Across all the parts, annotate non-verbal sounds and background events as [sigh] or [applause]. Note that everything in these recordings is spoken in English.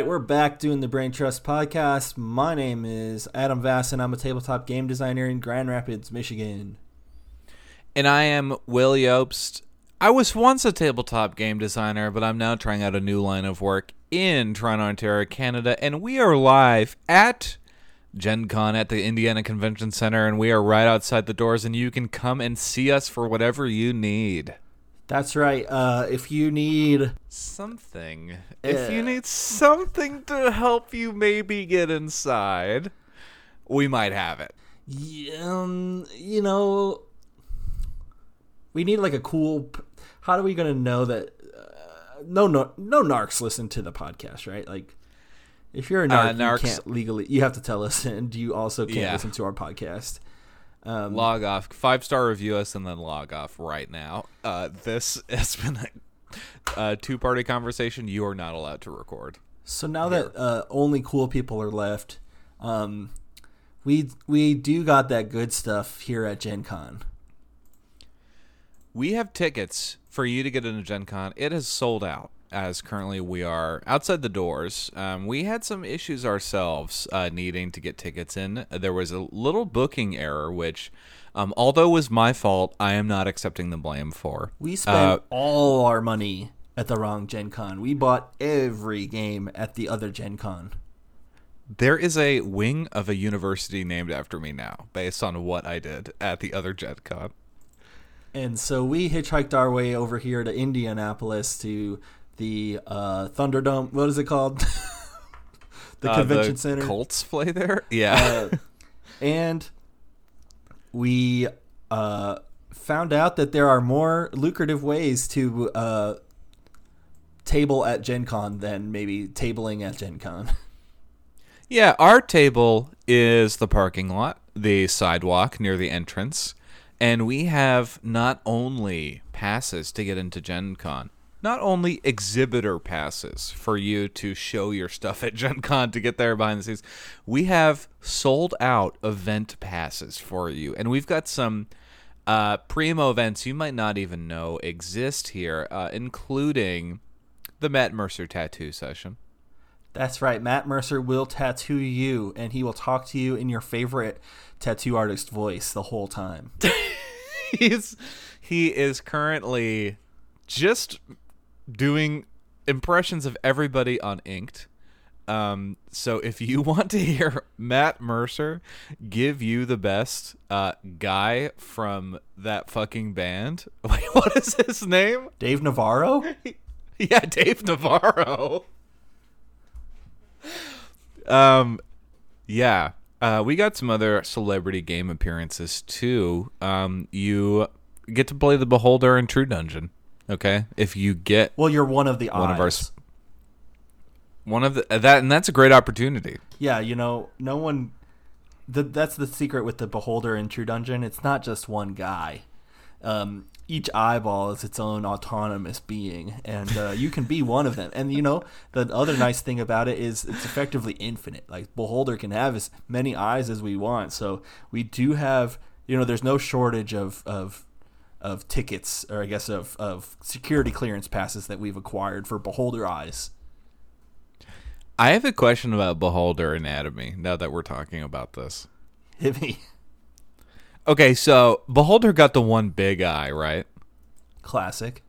right, we're back doing the Brain Trust podcast. My name is Adam Vass, and I'm a tabletop game designer in Grand Rapids, Michigan. And I am Will Jobst. I was once a tabletop game designer, but I'm now trying out a new line of work in Toronto, Ontario, Canada, and we are live at Gen Con at the Indiana Convention Center, and we are right outside the doors, and you can come and see us for whatever you need. That's right. Uh, if you need something, if you need something to help you maybe get inside, we might have it. Um, you know, we need like a cool. How are we gonna know that? Uh, no, no, no narcs listen to the podcast, right? Like, if you're a narc, uh, narcs, you can't legally. You have to tell us, [laughs] and you also can't yeah. listen to our podcast. Um, log off, five star review us, and then log off right now. Uh, this [laughs] has been a, a two party conversation. You are not allowed to record. So now here. that uh, only cool people are left, um, we we do got that good stuff here at Gen Con. We have tickets for you to get into Gen Con. It has sold out as currently we are outside the doors. Um, we had some issues ourselves uh, needing to get tickets in. There was a little booking error, which, um, although was my fault, I am not accepting the blame for. We spent uh, all our money at the wrong Gen Con. We bought every game at the other Gen Con. There is a wing of a university named after me now, based on what I did at the other Gen Con. And so we hitchhiked our way over here to Indianapolis to the uh, Thunderdome. What is it called? [laughs] the uh, convention the center. Colts play there. Yeah, uh, [laughs] and we uh, found out that there are more lucrative ways to uh, table at Gen Con than maybe tabling at Gen Con. [laughs] Yeah, our table is the parking lot, the sidewalk near the entrance, and we have not only passes to get into Gen Con, not only exhibitor passes for you to show your stuff [laughs] at Gen Con to get there behind the scenes, we have sold out event passes for you. And we've got some uh, primo events you might not even know exist here, uh, including the Matt Mercer tattoo session. That's right. Matt Mercer will tattoo you, and he will talk to you in your favorite tattoo artist voice the whole time. [laughs] He's he is currently just doing impressions of everybody on Inked. Um, so if you [laughs] want to hear Matt Mercer give you the best uh, guy from that fucking band, [laughs] wait, what is his name? Dave Navarro. [laughs] yeah, Dave Navarro. um, yeah. Uh, we got some other celebrity game appearances too. Um, you get to play the Beholder in True Dungeon. Okay, if you get well, you're one of the one of our one of the that and that's a great opportunity. Yeah, you know, no one. The, that's the secret with the beholder in True Dungeon. It's not just one guy. Um, each eyeball is its own autonomous being, and uh, you can be [laughs] one of them. And you know, the other nice thing about it is it's effectively infinite. Like Beholder can have as many eyes as we want. So we do have, you know, there's no shortage of of of tickets, or I guess of, of security clearance passes that we've acquired for Beholder Eyes. I have a question about Beholder Anatomy now that we're talking about this. Hit me. Okay, so Beholder got the one big eye, right? Classic.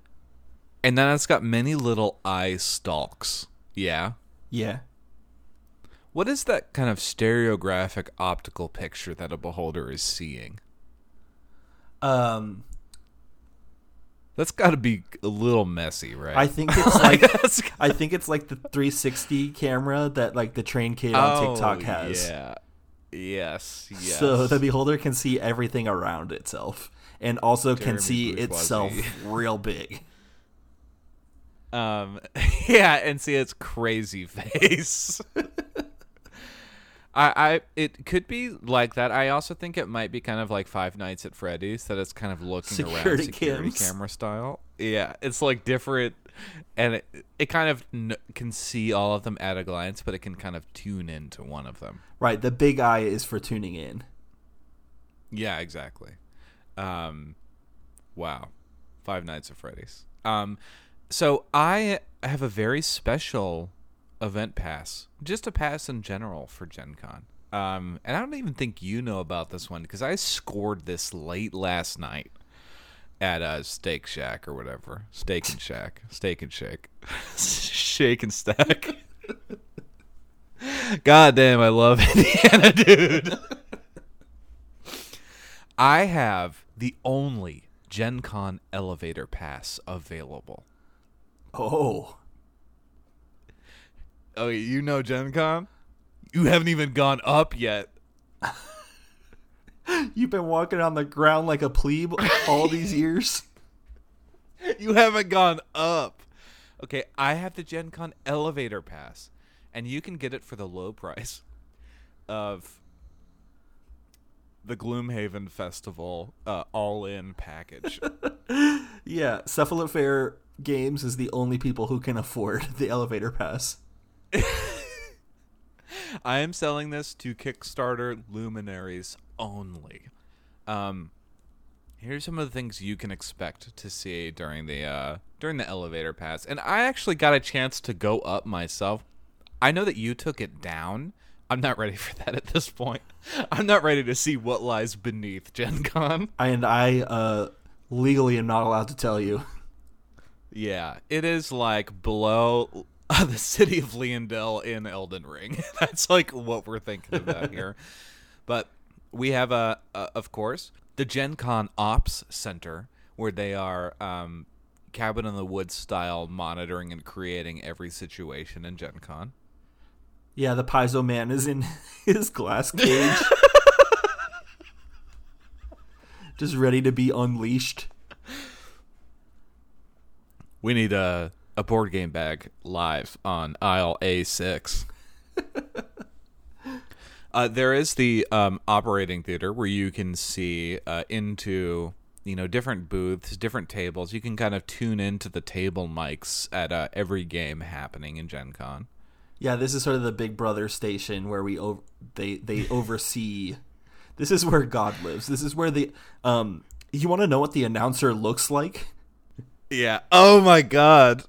And then it's got many little eye stalks. Yeah. Yeah. What is that kind of stereographic optical picture that a beholder is seeing? Um that's got to be a little messy, right? I think [laughs] it's like I think it's like the 360 camera that like the train kid on oh, TikTok has. Yeah. Yes, yes. So the beholder can see everything around itself and also Jeremy can see itself real big. Um [laughs] yeah, and see its crazy [laughs] face. I, I it could be like that. I also think it might be kind of like Five Nights at Freddy's that it's kind of looking security around security cams. camera style. Yeah, it's like different, and it, it kind of n- can see all of them at a glance, but it can kind of tune into one of them. Right, the big eye is for tuning in. Yeah, exactly. Um, wow, Five Nights at Freddy's. Um, so I have a very special event pass, just a pass in general for Gen Con. Um, and I don't even think you know about this one because I scored this late last night at a Steak Shack or whatever. Steak and Shack. [laughs] Steak and Shake. [laughs] Shake and Stack. [laughs] God damn, I love Indiana, dude. I have the only Gen Con elevator pass available. Oh. Oh, you know Gen Con? You haven't even gone up yet. [laughs] You've been walking on the ground like a plebe all these [laughs] years. You haven't gone up. Okay, I have the Gen Con elevator pass, and you can get it for the low price of the Gloomhaven Festival uh, all in package. [laughs] Yeah, Cephalofair Games is the only people who can afford the elevator pass. [laughs] I am selling this to Kickstarter luminaries only. Um, here's some of the things you can expect to see during the uh, during the elevator pass, and I actually got a chance to go up myself. I know that you took it down. I'm not ready for that at this point. [laughs] I'm not ready to see what lies beneath Gen Con. [laughs] And I uh, legally am not allowed to tell you. Yeah, it is like below [laughs] uh, the city of Leyndell in Elden Ring. [laughs] That's like what we're thinking about here. [laughs] But we have a, a, of course, the Gen Con Ops Center where they are um, cabin in the woods style monitoring and creating every situation in Gen Con. Yeah, the Paizo man is in his glass cage. Just ready to be unleashed. We need a a board game bag live on aisle A6. [laughs] uh, there is the um, operating theater where you can see uh, into you know different booths, different tables. You can kind of tune into the table mics at uh, every game happening in Gen Con. Yeah, this is sort of the Big Brother station where we ov- they they oversee. [laughs] This is where God lives. This is where the um. You want to know what the announcer looks like? Yeah. Oh my God.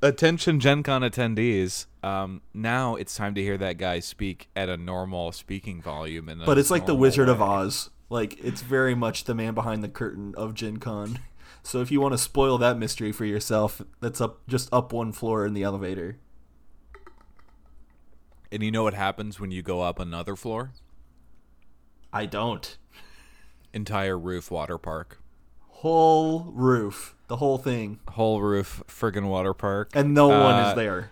Attention, Gen Con attendees. Um, now it's time to hear that guy speak at a normal speaking volume. In But it's like the Wizard of. Oz. Like it's very much the man behind the curtain of Gen Con. So if you want to spoil that mystery for yourself, that's up just up one floor in the elevator. And you know what happens when you go up another floor? I don't. Entire roof water park. Whole roof, the whole thing, Whole roof friggin' water park. and no one Uh, is there.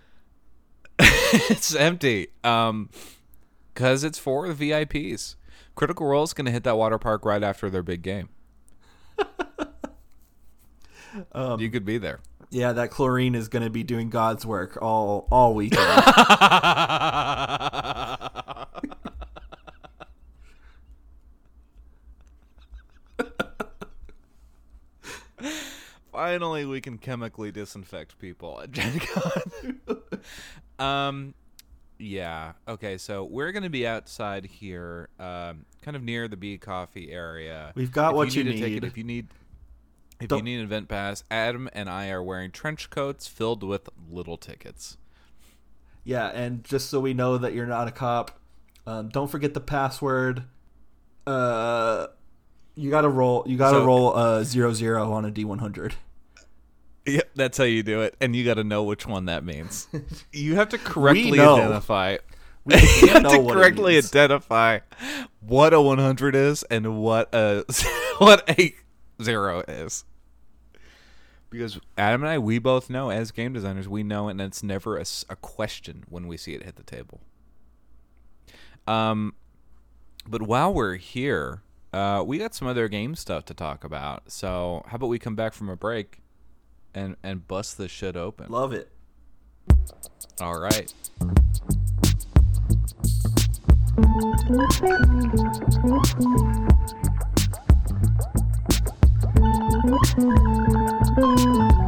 [laughs] it's empty. Um, cause it's for the VIPs. Critical Role's gonna hit that water park right after their big game. [laughs] Um, you could be there. Yeah, that chlorine is going to be doing God's work all all weekend. [laughs] Finally, we can chemically disinfect people at Gen Con. [laughs] um, yeah. Okay, so we're gonna be outside here, um, kind of near the Bee Coffee area. We've got what you need. a ticket, need. if you need, if Don't- you need an event pass, Adam and I are wearing trench coats filled with little tickets. yeah, and just so we know that you're not a cop, um, don't forget the password. Uh, you gotta roll. You gotta So- roll uh zero zero on a D one hundred. Yep, that's how you do it, and you got to know which one that means. [laughs] you have to correctly know. identify. We [laughs] you have know to what correctly identify what a 100 is and what a [laughs] what a zero is. Because Adam and I, we both know as game designers, we know, and it's never a question when we see it hit the table. Um, but while we're here, uh, we got some other game stuff to talk about. So how about we come back from a break and and bust this shit open? Love it. All right. [laughs]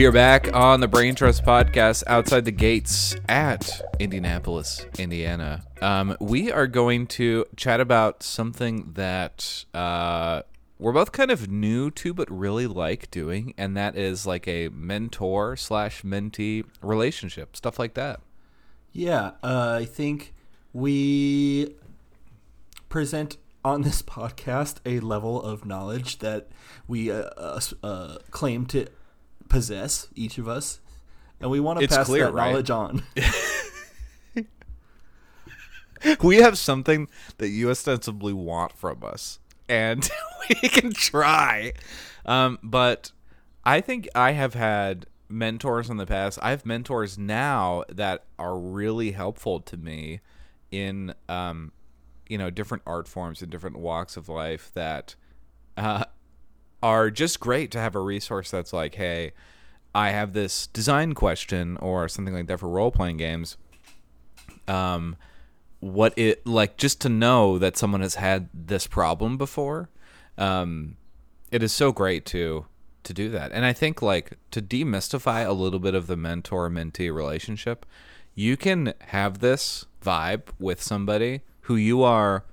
We are back on the Brain Trust podcast outside the gates at Indianapolis, Indiana. Um, we are going to chat about something that uh, we're both kind of new to, but really like doing, and that is like a mentor slash mentee relationship, stuff like that. Yeah, uh, I think we present on this [laughs] podcast a level of knowledge that we uh, uh, uh, claim to possess, each of us, and we want to It's pass clear, that right? knowledge on. [laughs] we have something that you ostensibly want from us, and [laughs] we can try. Um, but I think I have had mentors in the past. I have mentors now that are really helpful to me in, um, you know, different art forms and different walks of life that uh, are just great to have a resource that's like, hey, I have this design question or something like that for role playing games. Um, what it like just to know that someone has had this problem before um it is so great to to do that and i think like to demystify a little bit of the mentor mentee relationship you can have this vibe with somebody who you are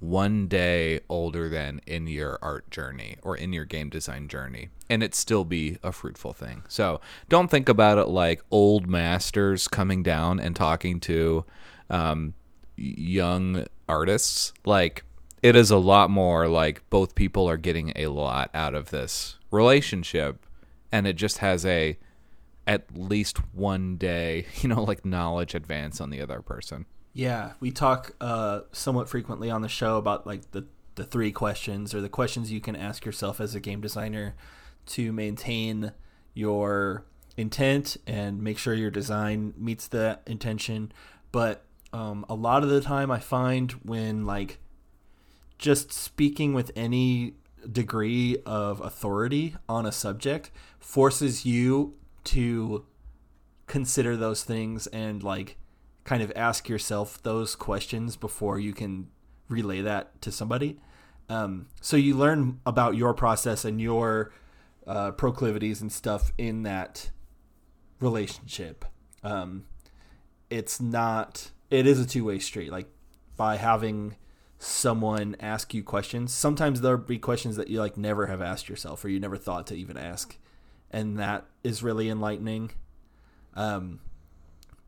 one day older than in your art journey or in your game design journey and it still be a fruitful thing. So don't think about it like old masters coming down and talking to um, young artists. Like it is a lot more like both people are getting a lot out of this relationship and it just has a at least one day [laughs] you know like knowledge advance on the other person Yeah, we talk uh, somewhat frequently on the show about like the the three questions or the questions you can ask yourself as a game designer to maintain your intent and make sure your design meets the intention. But um, a lot of the time, I find when like just speaking with any degree of authority on a subject forces you to consider those things and like kind of ask yourself those questions before you can relay that to somebody. Um, so you learn about your process and your uh, proclivities and stuff in that relationship. Um, it's not. It is a two way street. Like by having someone ask you questions, sometimes there'll be questions that you like never have asked yourself or you never thought to even ask, and that is really enlightening. Um,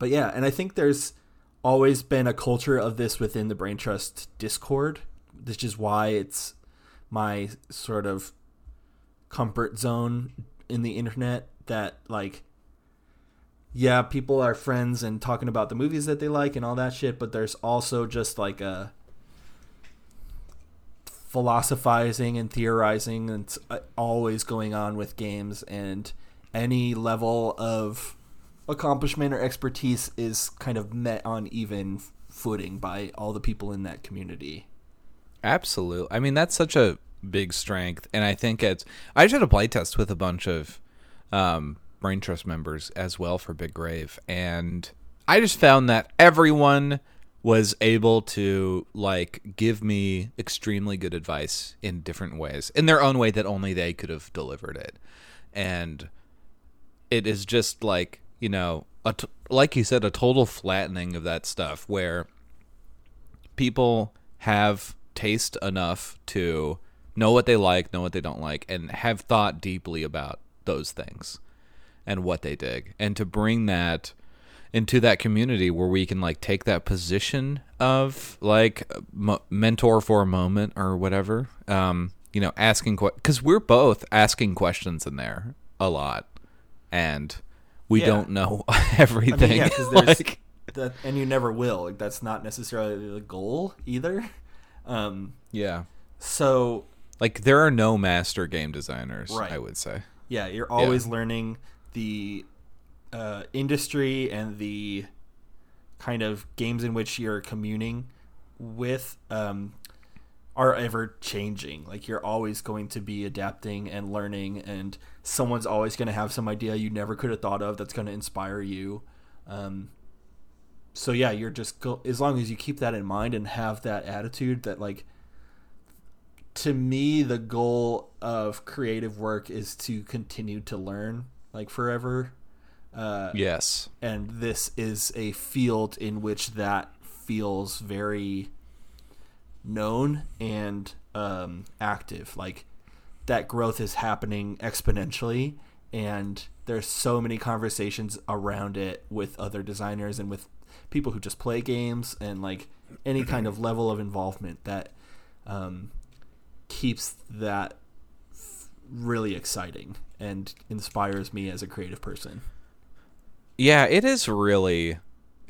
but yeah, and I think there's always been a culture of this within the Brain Trust Discord, which is why it's my sort of comfort zone in the internet that like yeah, people are friends and talking about the movies that they like and all that shit, but there's also just like a philosophizing and theorizing and uh, always going on with games and any level of accomplishment or expertise is kind of met on even footing by all the people in that community. Absolutely. I mean, that's such a big strength, and I think it's. I just had a playtest with a bunch of um, Brain Trust members as well for Big Grave, and I just found that everyone was able to like give me extremely good advice in different ways, in their own way that only they could have delivered it, and it is just like you know, a t- like you said, a total flattening of that stuff where people have taste enough to know what they like, know what they don't like, and have thought deeply about those things and what they dig, and to bring that into that community where we can like take that position of like mentor for a moment or whatever um you know asking because we're both asking questions in there a lot. And we Yeah. don't know [laughs] I everything mean, yeah, because there's Like- [laughs] that, and you never will. Like that's not necessarily the goal either. Um, yeah so like there are no master game designers Right. i would say yeah, you're always learning the uh, industry and the kind of games in which you're communing with um, are ever changing. Like you're always going to be adapting and learning, and someone's always going to have some idea you never could have thought of that's going to inspire you. Um, so yeah, you're just go- as long as you keep that in mind and have that attitude that like to me the goal of creative work is to continue to learn like forever Uh, Yes. and this is a field in which that feels very known and um, active. Like that growth is happening exponentially, and there's so many conversations around it with other designers and with people who just play games and like any kind of level of involvement that um, keeps that really exciting and inspires me as a creative person. Yeah, it is really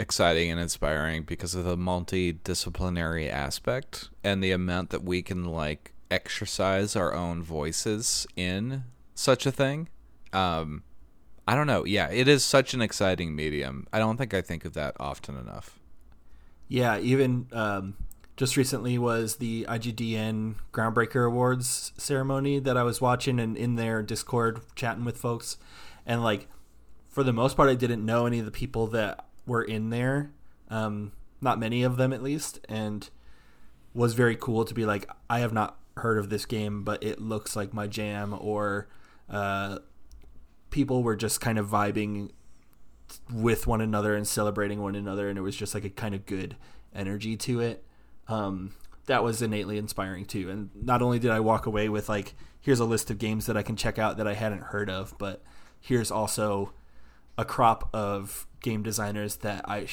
exciting and inspiring because of the multidisciplinary aspect and the amount that we can like exercise our own voices in such a thing. Um I don't know. Yeah, it is such an exciting medium. I don't think I think of that often enough. Yeah, even um, just recently was the IGDN Groundbreaker Awards ceremony that I was watching and in their Discord chatting with folks. And like, for the most part, I didn't know any of the people that were in there, um, not many of them at least, and was very cool to be like, I have not heard of this game, but it looks like my jam, or uh, people were just kind of vibing with one another and celebrating one another, and it was just like a kind of good energy to it. Um, that was innately inspiring too. And not only did I walk away with like, here's a list of games that I can check out that I hadn't heard of, but here's also a crop of game designers that I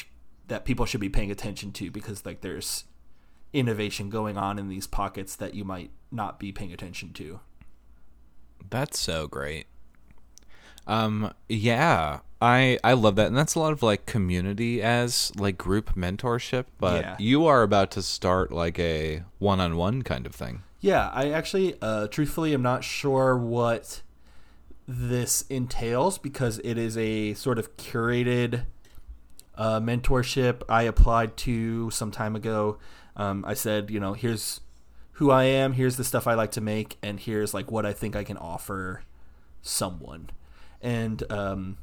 that people should be paying attention to because like there's innovation going on in these pockets that you might not be paying attention to. That's so great. Um yeah, I I love that. And that's a lot of like community as like group mentorship, but Yeah. you are about to start like a one-on-one kind of thing. Yeah, I actually, uh, truthfully, am not sure what this entails because it is a sort of curated uh, mentorship I applied to some time ago. Um, I said, you know, here's who I am, here's the stuff I like to make, and here's like what I think I can offer someone. And um,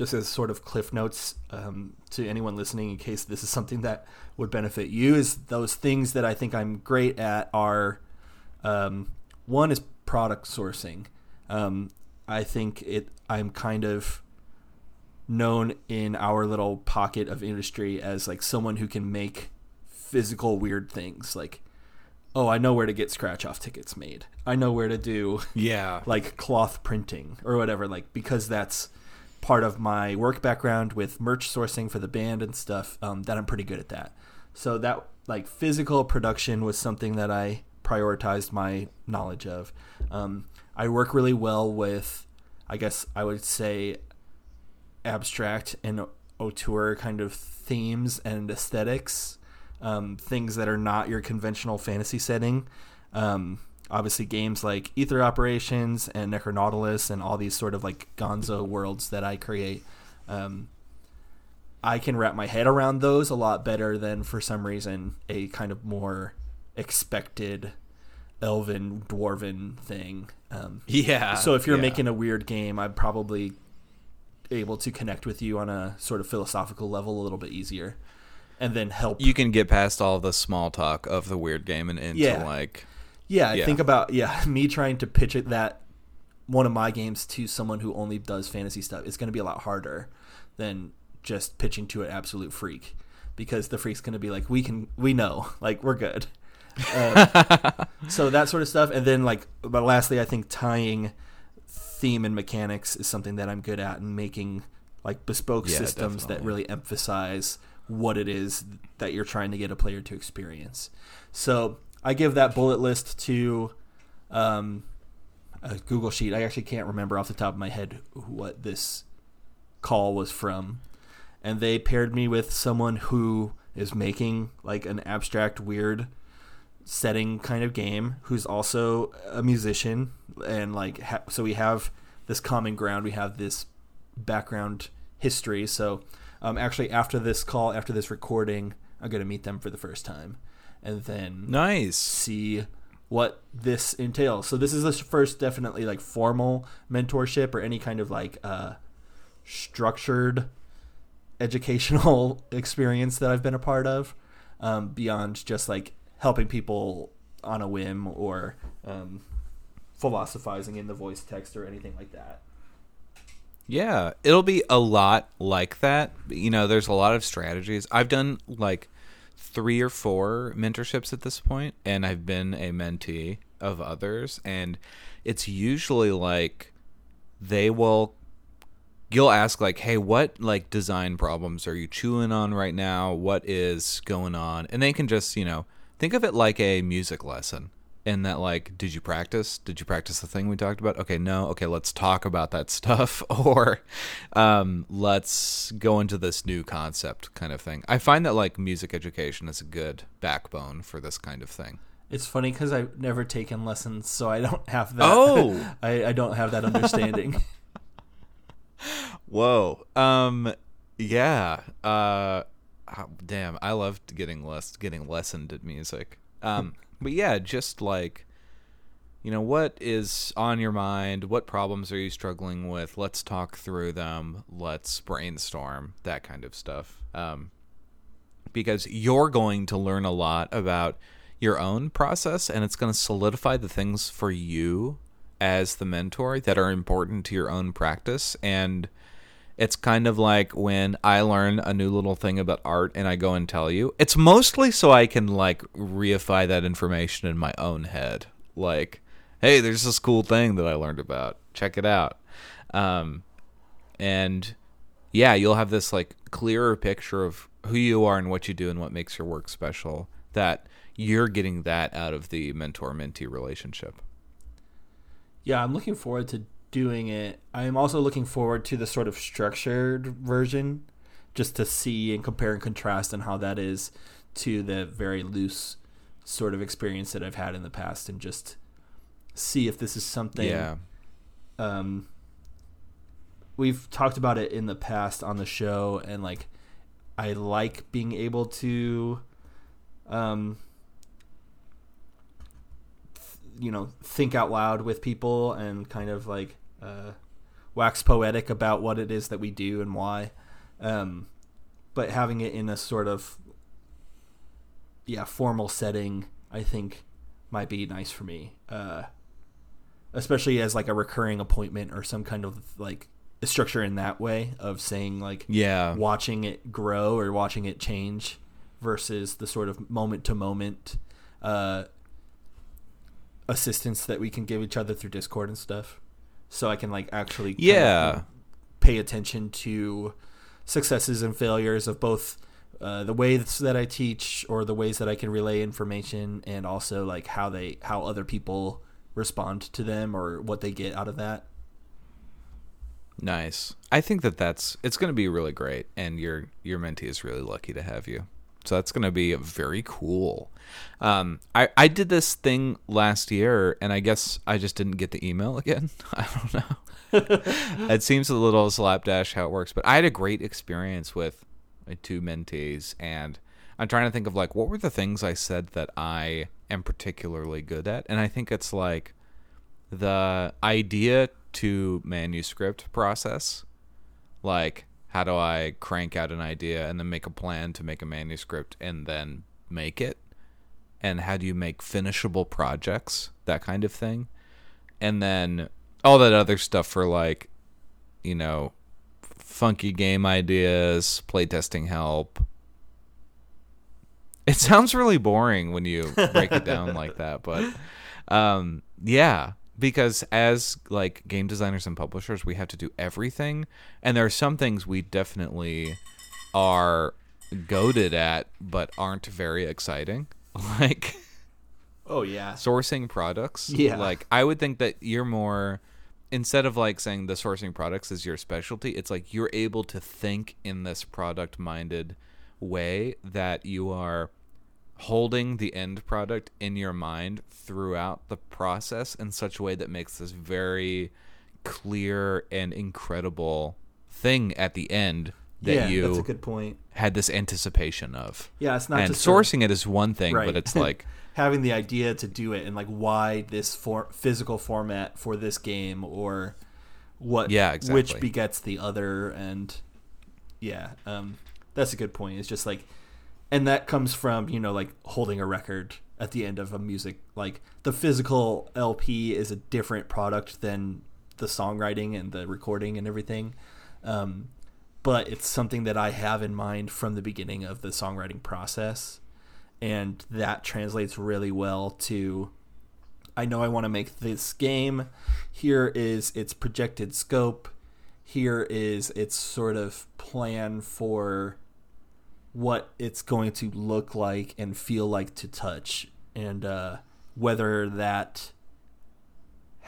just as sort of cliff notes um, to anyone listening in case this is something that would benefit you is those things that i think i'm great at are um, one is product sourcing um, i think it i'm kind of known in our little pocket of industry as like someone who can make physical weird things like oh i know where to get scratch off tickets made. I know where to do Yeah. [laughs] like cloth printing or whatever like because that's part of my work background with merch sourcing for the band and stuff um, that i'm pretty good at that. So that like physical production was something that i prioritized my knowledge of. Um, i work really well with i guess i would say abstract and auteur kind of themes and aesthetics um, things that are not your conventional fantasy setting. Um, obviously games like ether operations and necronautilus and all these sort of like gonzo worlds that i create um, i can wrap my head around those a lot better than for some reason a kind of more expected elven dwarven thing um, Yeah. so if you're yeah. making a weird game, I'm probably able to connect with you on a sort of philosophical level a little bit easier, and then help. you can get past all the small talk of the weird game and into Yeah. like yeah, yeah. think about yeah [laughs] me trying to pitch it that one of my games to someone who only does fantasy stuff. It's going to be a lot harder than just pitching to an absolute freak because the freak's going to be like, we can, we know, like we're good. Um, [laughs] so that sort of stuff, and then like, but lastly, I think tying theme and mechanics is something that I'm good at, and making like bespoke Yeah, systems that really emphasize what it is that you're trying to get a player to experience. So I give that bullet list to um, a Google Sheet. I actually can't remember off the top of my head what this call was from, and they paired me with someone who is making like an abstract, weird setting kind of game who's also a musician and like ha- so we have this common ground. We have this background history. So um, actually after this call after this recording i'm going to meet them for the first time and then nice. see what this entails. So this is the first definitely like formal mentorship or any kind of like uh, structured educational [laughs] experience that i've been a part of um, beyond just like helping people on a whim or um, philosophizing in the voice text or anything like that Yeah, it'll be a lot like that. You know, there's a lot of strategies. I've done like three or four mentorships at this point, and I've been a mentee of others, and it's usually like they will you'll ask like hey what like design problems are you chewing on right now what is going on and they can just you know think of it like a music lesson in that like did you practice did you practice the thing we talked about okay no okay let's talk about that stuff [laughs] or um, let's go into this new concept kind of thing i find that like music education is a good backbone for this kind of thing It's funny because I've never taken lessons, so I don't have that. Oh! [laughs] I, I don't have that understanding. [laughs] Whoa. Um. Yeah. Uh. Damn. I loved getting less getting lessoned at music. Um. but yeah, just like, you know, what is on your mind? What problems are you struggling with? Let's talk through them. Let's brainstorm that kind of stuff. Um. Because you're going to learn a lot about your own process, and it's going to solidify the things for you as the mentor that are important to your own practice and it's kind of like when I learn a new little thing about art and I go and tell you. It's mostly so I can like reify that information in my own head. Like, hey, there's this cool thing that I learned about. Check it out. Um, and yeah, you'll have this like clearer picture of who you are and what you do and what makes your work special. That you're getting that out of the mentor mentee relationship. yeah, I'm looking forward to doing it. I'm also looking forward to the sort of structured version, just to see and compare and contrast and how that is to the very loose sort of experience that I've had in the past, and just see if this is something. Yeah. um, we've talked about it in the past on the show, and like, I like being able to, um, you know, think out loud with people and kind of like uh, wax poetic about what it is that we do and why. Um, but having it in a sort of yeah formal setting, I think might be nice for me. Uh, especially as like a recurring appointment or some kind of like a structure in that way of saying like Yeah. watching it grow or watching it change versus the sort of moment to moment uh, assistance that we can give each other through Discord and stuff. So I can like actually kind of, Yeah. pay attention to successes and failures of both uh, the ways that I teach or the ways that I can relay information and also like how they how other people respond to them or what they get out of that. Nice. I think that that's it's going to be really great, and your your mentee is really lucky to have you. So that's going to be very cool. Um, I I did this thing last year, and I guess I just didn't get the email [laughs] again. I don't know. [laughs] it seems a little slapdash how it works, but I had a great experience with my two mentees, and I'm trying to think of like what were the things I said that I am particularly good at, and I think it's like the idea to manuscript process like how do i crank out an idea and then make a plan to make a manuscript and then make it? And how do you make finishable projects? That kind of thing. And then all that other stuff for like you know funky game ideas playtesting help. It sounds really boring when you break it down [laughs] like that but um yeah because as like game designers and publishers we have to do everything and there are some things we definitely are goaded at but aren't very exciting [laughs] like Oh yeah. sourcing products Yeah. like i would think that you're more instead of like saying the sourcing products is your specialty it's like you're able to think in this product minded way that you are holding the end product in your mind throughout the process in such a way that makes this very clear and incredible thing at the end that yeah, you that's a good point. had this anticipation of. Yeah, it's not and just a- sourcing it is one thing, Right. but it's [laughs] like having the idea to do it and like why this for physical format for this game or what Yeah, which begets the other and yeah um that's a good point it's just like and that comes from you know like holding a record at the end of a music like the physical lp is a different product than the songwriting and the recording and everything. Um, but it's something that I have in mind from the beginning of the songwriting process. And that translates really well to I know I want to make this game. Here is its projected scope. Here is its sort of plan for what it's going to look like and feel like to touch. And uh, whether that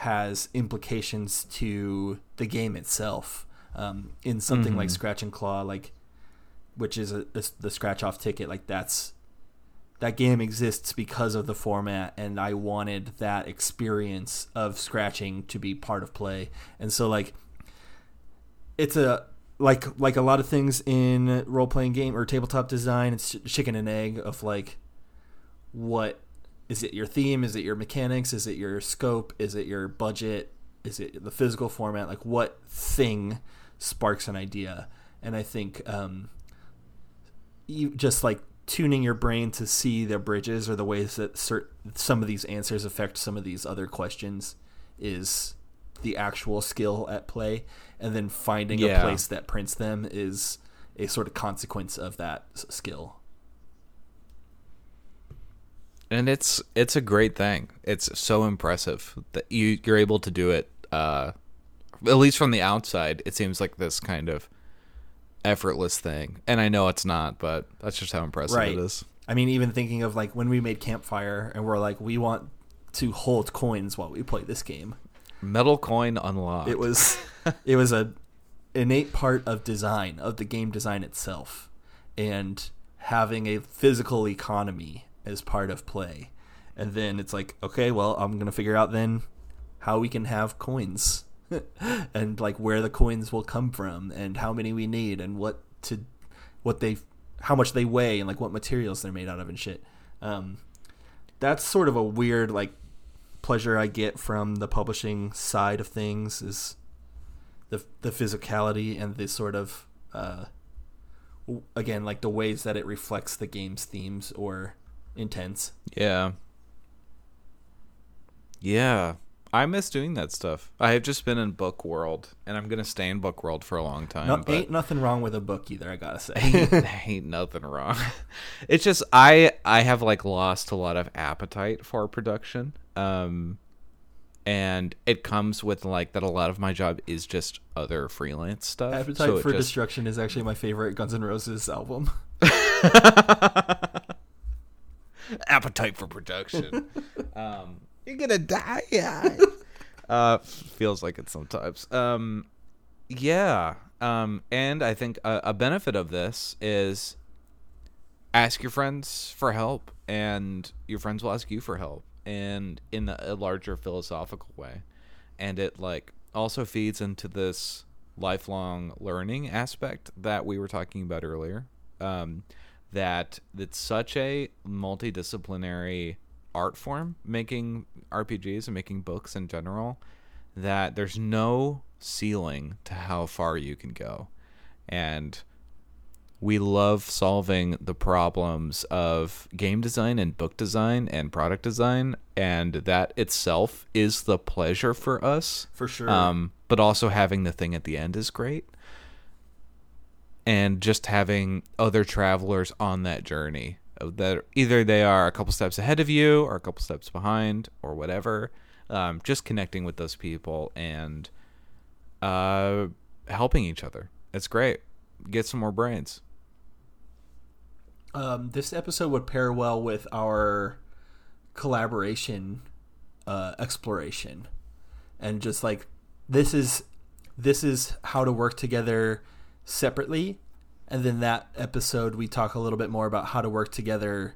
has implications to the game itself. Um, in something mm-hmm. like Scratch and Claw, like which is a, a, the scratch off ticket, like that's that game exists because of the format, and I wanted that experience of scratching to be part of play, and so like it's a like like a lot of things in role playing game or tabletop design, it's chicken and egg of like what is it your theme? Is it your mechanics? Is it your scope? Is it your budget? Is it the physical format? Like what thing sparks an idea? And I think um, just like tuning your brain to see the bridges or the ways that cert- some of these answers affect some of these other questions is the actual skill at play and then finding yeah. a place that prints them is a sort of consequence of that skill and it's it's a great thing. It's so impressive that you you're able to do it. Uh, at least from the outside, it seems like this kind of effortless thing. And I know it's not, but that's just how impressive right. it is. I mean, even thinking of like when we made Campfire and we're like, we want to hold coins while we play this game. Metal coin unlocked. It was [laughs] it was a innate part of design of the game design itself, and having a physical economy as part of play. And then it's like, okay, well, I'm going to figure out then how we can have coins [laughs] and like where the coins will come from and how many we need and what to what they how much they weigh and like what materials they're made out of and shit. Um, that's sort of a weird like pleasure I get from the publishing side of things is the the physicality and the sort of uh, again like the ways that it reflects the game's themes or intense. Yeah. Yeah. I miss doing that stuff. I have just been in book world, and I'm gonna stay in book world for a long time. No, ain't nothing wrong with a book either. I gotta say, [laughs] ain't, ain't nothing wrong. [laughs] It's just I I have like lost a lot of appetite for production, um, and it comes with like that. A lot of my job is just other freelance stuff. Appetite so for just... Destruction is actually my favorite Guns N' Roses album. [laughs] appetite for production. [laughs] um, you're gonna die. Yeah. [laughs] uh, feels like it sometimes. Um, yeah. Um, and I think a, a benefit of this is ask your friends for help, and your friends will ask you for help, and in a larger philosophical way. And it like also feeds into this lifelong learning aspect that we were talking about earlier. Um, that it's such a multidisciplinary art form making RPGs and making books in general that there's no ceiling to how far you can go. And we love solving the problems of game design and book design and product design and that itself is the pleasure for us. For sure. Um, but also having the thing at the end is great. And just having other travelers on that journey that either they are a couple steps ahead of you or a couple steps behind or whatever um, just connecting with those people and uh, helping each other. It's great. Get some more brains um, this episode would pair well with our collaboration uh, exploration. And just like this is this is how to work together separately. And then that episode we talk a little bit more about how to work together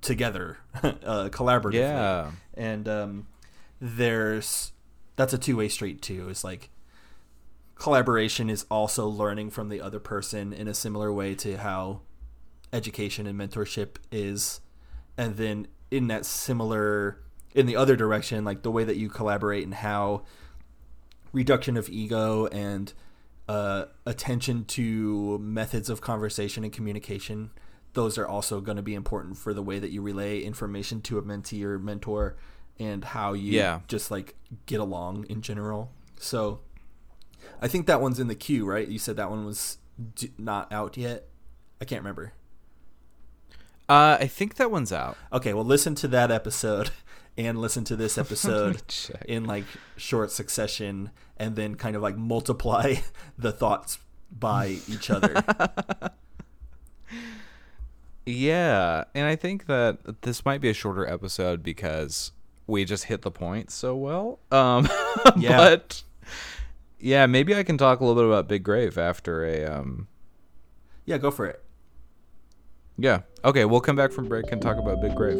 together [laughs] uh, collaboratively. Yeah. And um, there's that's a two-way street too. It's like collaboration is also learning from the other person in a similar way to how education and mentorship is and then in that similar in the other direction like the way that you collaborate and how reduction of ego and uh, attention to methods of conversation and communication. Those are also going to be important for the way that you relay information to a mentee or mentor and how you yeah. just like get along in general. So, I think that one's in the queue, right? You said that one was d- not out yet. I can't remember. Uh, I think that one's out. Okay, well, listen to that episode [laughs] and listen to this [laughs] episode in like short succession, and then kind of like multiply [laughs] the thoughts by each other. Yeah, and I think that this might be a shorter episode because we just hit the point so well. Um, Yeah. but yeah, maybe I can talk a little bit about Big Grave after a um. yeah, go for it. Yeah. Okay, we'll come back from break and talk about Big Grave.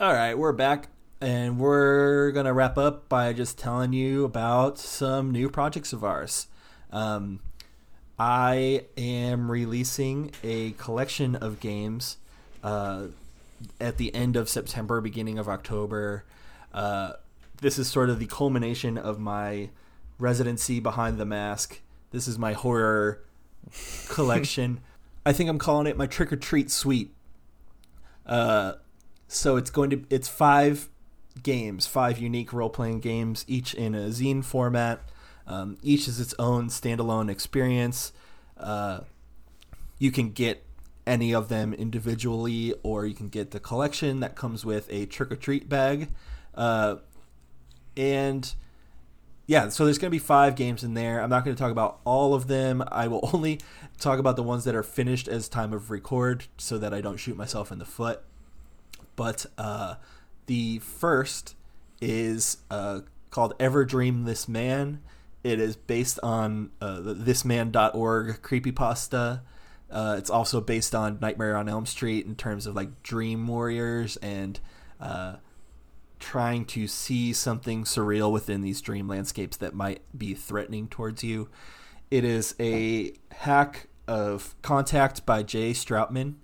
All right, we're back, and we're gonna wrap up by just telling you about some new projects of ours. Um, I am releasing a collection of games uh, at the end of September, beginning of October. Uh, this is sort of the culmination of my residency behind the mask. This is my horror collection. [laughs] I think I'm calling it my trick or treat suite. Uh, so it's going to it's five games, five unique role playing games, each in a zine format. Um, each is its own standalone experience. Uh, you can get any of them individually, or you can get the collection that comes with a trick or treat bag. Uh, and yeah, so there's going to be five games in there. I'm not going to talk about all of them. I will [laughs] only talk about the ones that are finished as time of record so that I don't shoot myself in the foot. But uh, the first is uh, called Ever Dream This Man. It is based on uh, the thisman.org creepypasta. Uh, it's also based on Nightmare on Elm Street in terms of like dream warriors and uh, trying to see something surreal within these dream landscapes that might be threatening towards you. It is a hack of Contact by Jay Stroutman.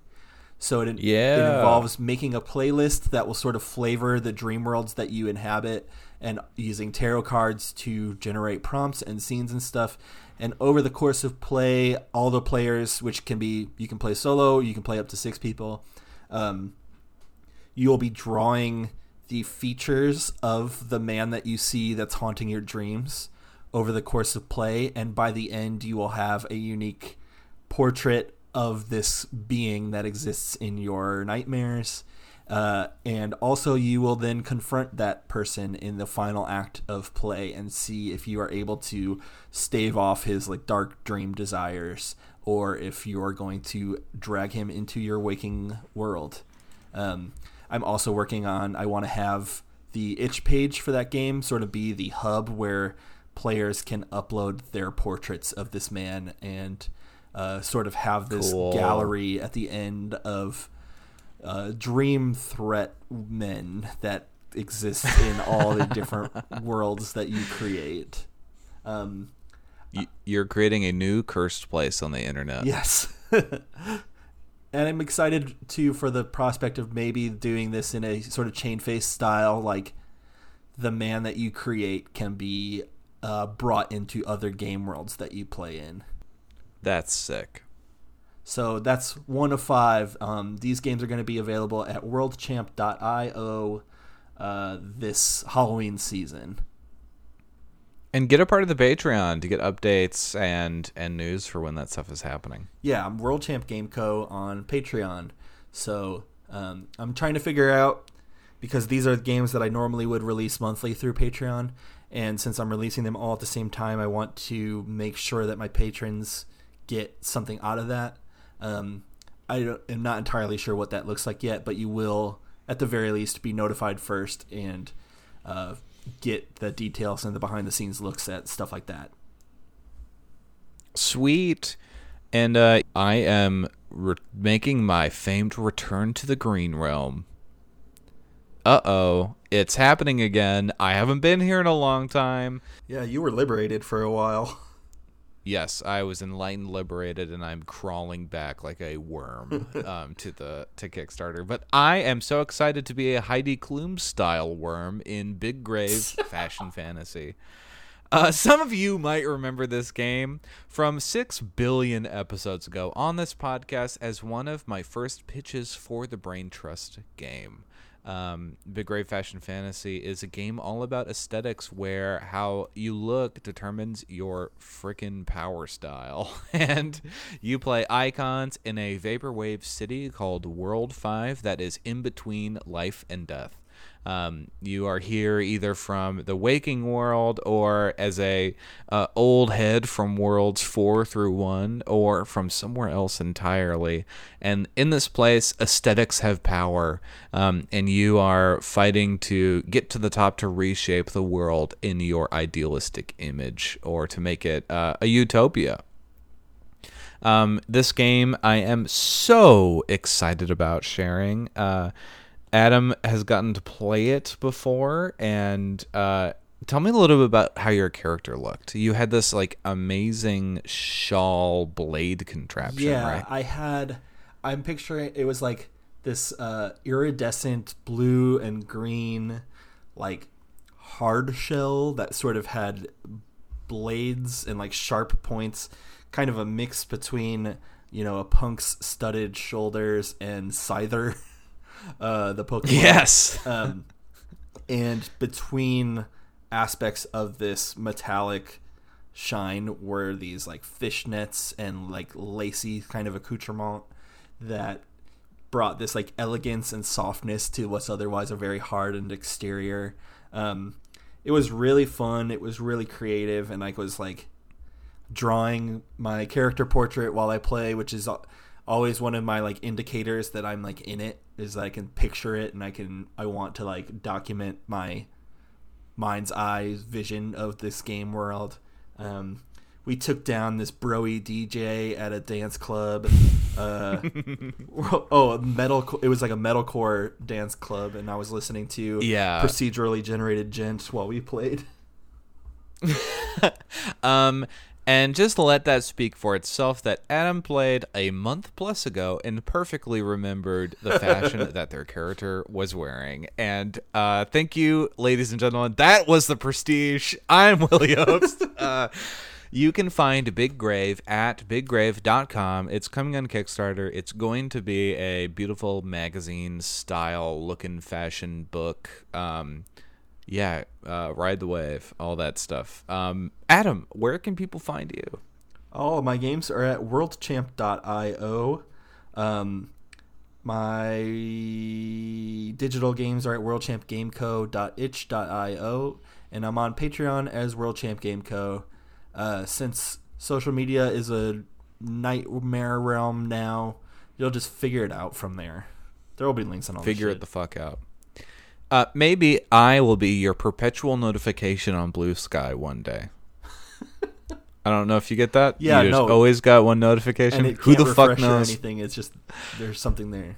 So it, it involves making a playlist that will sort of flavor the dream worlds that you inhabit and using tarot cards to generate prompts and scenes and stuff. And over the course of play, all the players, which can be you can play solo, you can play up to six people, um, you will be drawing the features of the man that you see that's haunting your dreams over the course of play. And by the end, you will have a unique portrait of this being that exists in your nightmares. Uh, and also, you will then confront that person in the final act of play and see if you are able to stave off his like dark dream desires, or if you are going to drag him into your waking world. Um, I'm also working on. I want to have the itch page for that game sort of be the hub where players can upload their portraits of this man and uh, sort of have this Cool. gallery at the end of uh, dream threat men that exist in all the different [laughs] worlds that you create. Um, You're creating a new cursed place on the internet. Yes. [laughs] and I'm excited too for the prospect of maybe doing this in a sort of chain face style, like the man that you create can be uh, brought into other game worlds that you play in. That's sick. So that's one of five. Um, these games are going to be available at worldchamp.io uh, this Halloween season. And get a part of the Patreon to get updates and and news for when that stuff is happening. Yeah, I'm World Champ Game Co. on Patreon. So um, I'm trying to figure out because these are games that I normally would release monthly through Patreon, and since I'm releasing them all at the same time, I want to make sure that my patrons get something out of that. Um, I am not entirely sure what that looks like yet, but you will, at the very least, be notified first and uh, get the details and the behind the scenes looks at stuff like that. Sweet. And uh, I am re- making my famed return to the Green Realm. Uh oh, it's happening again. I haven't been here in a long time. Yeah, you were liberated for a while. [laughs] Yes, I was enlightened, liberated, and I'm crawling back like a worm [laughs] um, to the to Kickstarter. But I am so excited to be a Heidi Klum style worm in Big Grave [laughs] Fashion Fantasy. Uh, some of you might remember this game from six billion episodes ago on this podcast as one of my first pitches for the Brain Trust game. Um, Big Grave Fashion Fantasy is a game all about aesthetics where how you look determines your freaking power style. [laughs] and you play icons in a vaporwave city called World 5 that is in between life and death. Um, you are here either from the waking world or as a uh, old head from worlds four through one, or from somewhere else entirely. And in this place, aesthetics have power, um, and you are fighting to get to the top to reshape the world in your idealistic image, or to make it uh, a utopia. Um, this game I am so excited about sharing. Uh, Adam has gotten to play it before, and uh, tell me a little bit about how your character looked. You had this like amazing shawl blade contraption, yeah, right? I had. I'm picturing it was like this uh, iridescent blue and green, like hard shell that sort of had blades and like sharp points, kind of a mix between you know a punk's studded shoulders and Scyther. [laughs] uh, the Pokemon. Yes. um, and between aspects of this metallic shine were these like fishnets and like lacy kind of accoutrement that brought this like elegance and softness to what's otherwise a very hardened exterior. Um, it was really fun. It was really creative, and I was like drawing my character portrait while I play, which is always one of my like indicators that I'm like in it is that I can picture it and I can I want to like document my mind's eye vision of this game world. Um, we took down this broy DJ at a dance club. Uh, [laughs] oh, metal! It was like a metalcore dance club, and I was listening to yeah. procedurally generated djent while we played. [laughs] um, and just let that speak for itself that Adam played a month plus ago and perfectly remembered the fashion [laughs] that their character was wearing. And uh, thank you, ladies and gentlemen. That was the prestige. I'm [laughs] Williams. [laughs] uh, you can find Big Grave at biggrave.com. It's coming on Kickstarter. It's going to be a beautiful magazine style looking fashion book. Um, yeah, uh, ride the wave, all that stuff. Um, Adam, where can people find you? All my games are at worldchamp.io. Um, my digital games are at worldchampgameco.itch.io, and I'm on Patreon as WorldChampGameCo. Uh, since social media is a nightmare realm now, you'll just figure it out from there. There will be links on all. Figure it the fuck out. Uh, maybe I will be your perpetual notification on Blue Sky one day. [laughs] I don't know if you get that. Yeah, you no. always got one notification. Who the fuck knows? anything. It's just there's something there.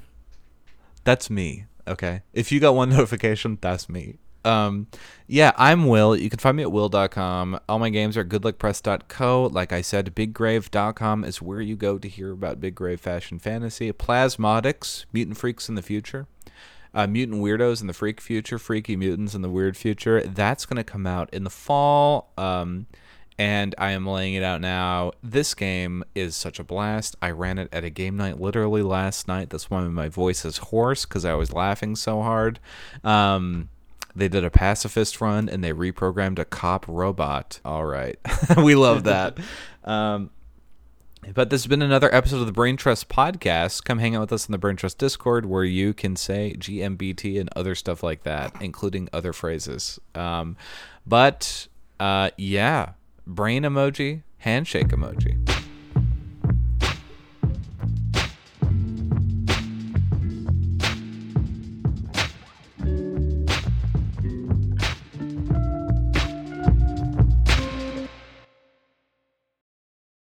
That's me. Okay. If you got one [laughs] notification, that's me. Um, yeah, I'm Will. You can find me at will.com. All my games are at goodluckpress.co. Like I said, biggrave.com is where you go to hear about Big Grave Fashion Fantasy. Plasmodics, Mutant Freaks in the Future. Uh, Mutant Weirdos in the Freak Future, Freaky Mutants in the Weird Future. That's going to come out in the fall. Um, and I am laying it out now. This game is such a blast. I ran it at a game night literally last night. That's why my voice is hoarse because I was laughing so hard. Um, they did a pacifist run and they reprogrammed a cop robot. All right. [laughs] we love that. [laughs] um, but this has been another episode of the Brain Trust podcast. Come hang out with us in the Brain Trust Discord where you can say GMBT and other stuff like that, including other phrases. Um, but uh, yeah, brain emoji, handshake emoji.